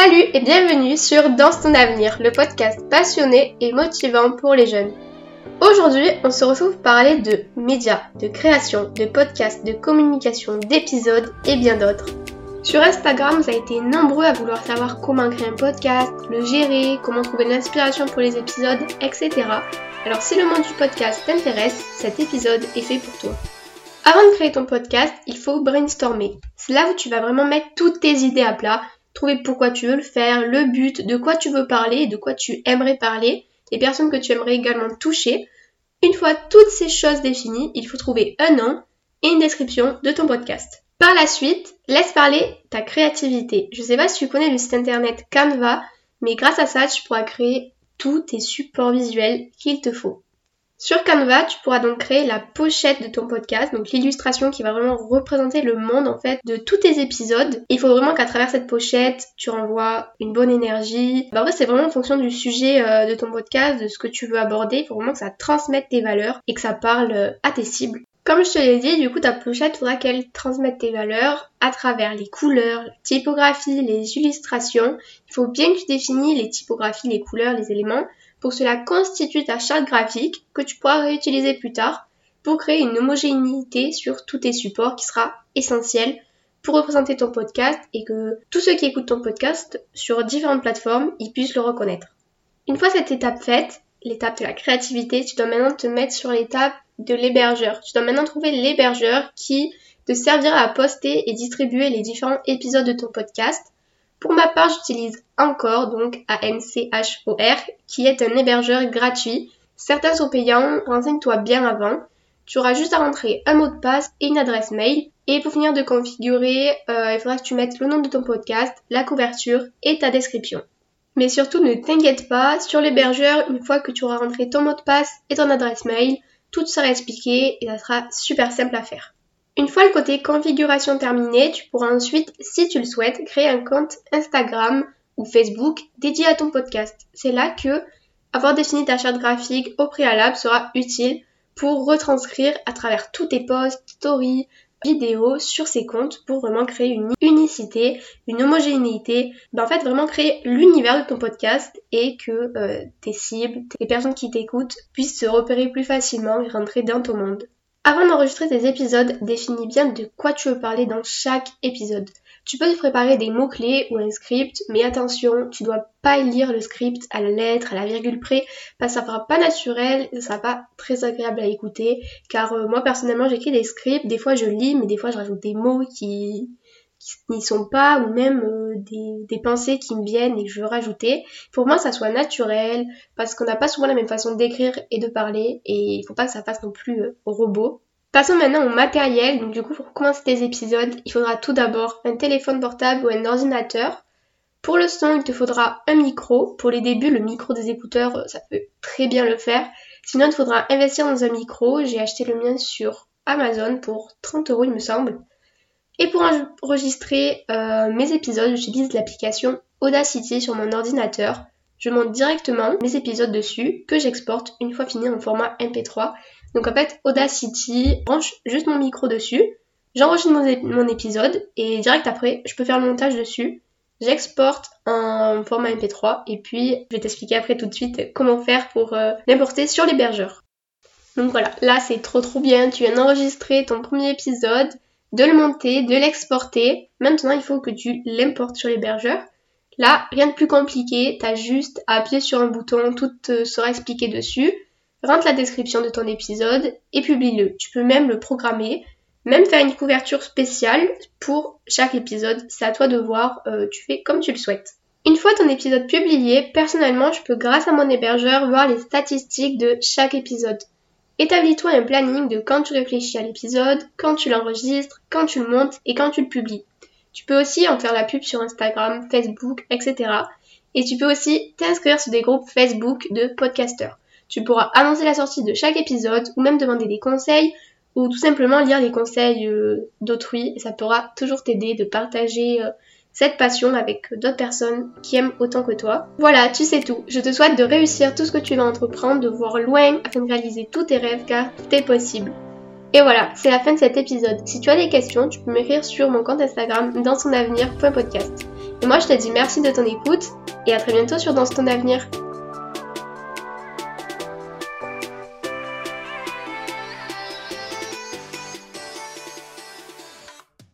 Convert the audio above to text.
Salut et bienvenue sur Danse ton avenir, le podcast passionné et motivant pour les jeunes. Aujourd'hui, on se retrouve pour parler de médias, de création, de podcasts, de communication, d'épisodes et bien d'autres. Sur Instagram, vous avez été nombreux à vouloir savoir comment créer un podcast, le gérer, comment trouver l'inspiration pour les épisodes, etc. Alors si le monde du podcast t'intéresse, cet épisode est fait pour toi. Avant de créer ton podcast, il faut brainstormer. C'est là où tu vas vraiment mettre toutes tes idées à plat, trouver pourquoi tu veux le faire, le but, de quoi tu veux parler, de quoi tu aimerais parler, les personnes que tu aimerais également toucher. Une fois toutes ces choses définies, il faut trouver un nom et une description de ton podcast. Par la suite, laisse parler ta créativité. Je sais pas si tu connais le site internet Canva, mais grâce à ça, tu pourras créer tous tes supports visuels qu'il te faut. Sur Canva, tu pourras donc créer la pochette de ton podcast, donc l'illustration qui va vraiment représenter le monde en fait de tous tes épisodes. Il faut vraiment qu'à travers cette pochette, tu renvoies une bonne énergie. Bah, en fait, c'est vraiment en fonction du sujet euh, de ton podcast, de ce que tu veux aborder. Il faut vraiment que ça transmette tes valeurs et que ça parle euh, à tes cibles. Comme je te l'ai dit, du coup, ta pochette, faudra qu'elle transmette tes valeurs à travers les couleurs, la typographie, les illustrations. Il faut bien que tu définis les typographies, les couleurs, les éléments pour cela constitue ta charte graphique que tu pourras réutiliser plus tard pour créer une homogénéité sur tous tes supports qui sera essentiel pour représenter ton podcast et que tous ceux qui écoutent ton podcast sur différentes plateformes, ils puissent le reconnaître. Une fois cette étape faite, l'étape de la créativité, tu dois maintenant te mettre sur l'étape de l'hébergeur. Tu dois maintenant trouver l'hébergeur qui te servira à poster et distribuer les différents épisodes de ton podcast pour ma part, j'utilise encore, donc A-N-C-H-O-R, qui est un hébergeur gratuit. Certains sont payants, renseigne-toi bien avant. Tu auras juste à rentrer un mot de passe et une adresse mail. Et pour finir de configurer, euh, il faudra que tu mettes le nom de ton podcast, la couverture et ta description. Mais surtout, ne t'inquiète pas, sur l'hébergeur, une fois que tu auras rentré ton mot de passe et ton adresse mail, tout sera expliqué et ça sera super simple à faire. Une fois le côté configuration terminé, tu pourras ensuite, si tu le souhaites, créer un compte Instagram ou Facebook dédié à ton podcast. C'est là que avoir défini ta charte graphique au préalable sera utile pour retranscrire à travers tous tes posts, stories, vidéos sur ces comptes pour vraiment créer une unicité, une homogénéité, ben en fait vraiment créer l'univers de ton podcast et que euh, tes cibles, les personnes qui t'écoutent puissent se repérer plus facilement et rentrer dans ton monde. Avant d'enregistrer tes épisodes, définis bien de quoi tu veux parler dans chaque épisode. Tu peux te préparer des mots-clés ou un script, mais attention, tu dois pas lire le script à la lettre, à la virgule près, parce que ça fera pas naturel, ça sera pas très agréable à écouter, car euh, moi personnellement j'écris des scripts, des fois je lis, mais des fois je rajoute des mots qui, qui n'y sont pas ou même euh, des, pensées qui me viennent et que je veux rajouter. Pour moi, ça soit naturel parce qu'on n'a pas souvent la même façon d'écrire et de parler et il faut pas que ça fasse non plus euh, robot. Passons maintenant au matériel. Donc du coup, pour commencer tes épisodes, il faudra tout d'abord un téléphone portable ou un ordinateur. Pour le son, il te faudra un micro. Pour les débuts, le micro des écouteurs, euh, ça peut très bien le faire. Sinon, il te faudra investir dans un micro. J'ai acheté le mien sur Amazon pour 30 euros, il me semble. Et pour enregistrer euh, mes épisodes, j'utilise l'application Audacity sur mon ordinateur. Je monte directement mes épisodes dessus que j'exporte une fois fini en format MP3. Donc en fait, Audacity branche juste mon micro dessus. J'enregistre mon, épisode et direct après, je peux faire le montage dessus. J'exporte en format MP3 et puis je vais t'expliquer après tout de suite comment faire pour euh, l'importer sur l'hébergeur. Donc voilà, là c'est trop trop bien, tu viens d'enregistrer ton premier épisode, de le monter, de l'exporter. Maintenant, il faut que tu l'importes sur l'hébergeur. Là, rien de plus compliqué, t'as juste à appuyer sur un bouton, tout sera expliqué dessus. Rentre la description de ton épisode et publie-le. Tu peux même le programmer, même faire une couverture spéciale pour chaque épisode. C'est à toi de voir, euh, tu fais comme tu le souhaites. Une fois ton épisode publié, personnellement, je peux grâce à mon hébergeur voir les statistiques de chaque épisode. Établis-toi un planning de quand tu réfléchis à l'épisode, quand tu l'enregistres, quand tu le montes et quand tu le publies. Tu peux aussi en faire la pub sur Instagram, Facebook, etc. Et tu peux aussi t'inscrire sur des groupes Facebook de podcasters. Tu pourras annoncer la sortie de chaque épisode ou même demander des conseils ou tout simplement lire les conseils euh, d'autrui ça pourra toujours t'aider de partager euh, cette passion avec d'autres personnes qui aiment autant que toi. Voilà, tu sais tout. Je te souhaite de réussir tout ce que tu vas entreprendre, de voir loin afin de réaliser tous tes rêves car tout possible. Et voilà, c'est la fin de cet épisode. Si tu as des questions, tu peux m'écrire sur mon compte Instagram dans. Et moi je te dis merci de ton écoute et à très bientôt sur Danse ton avenir.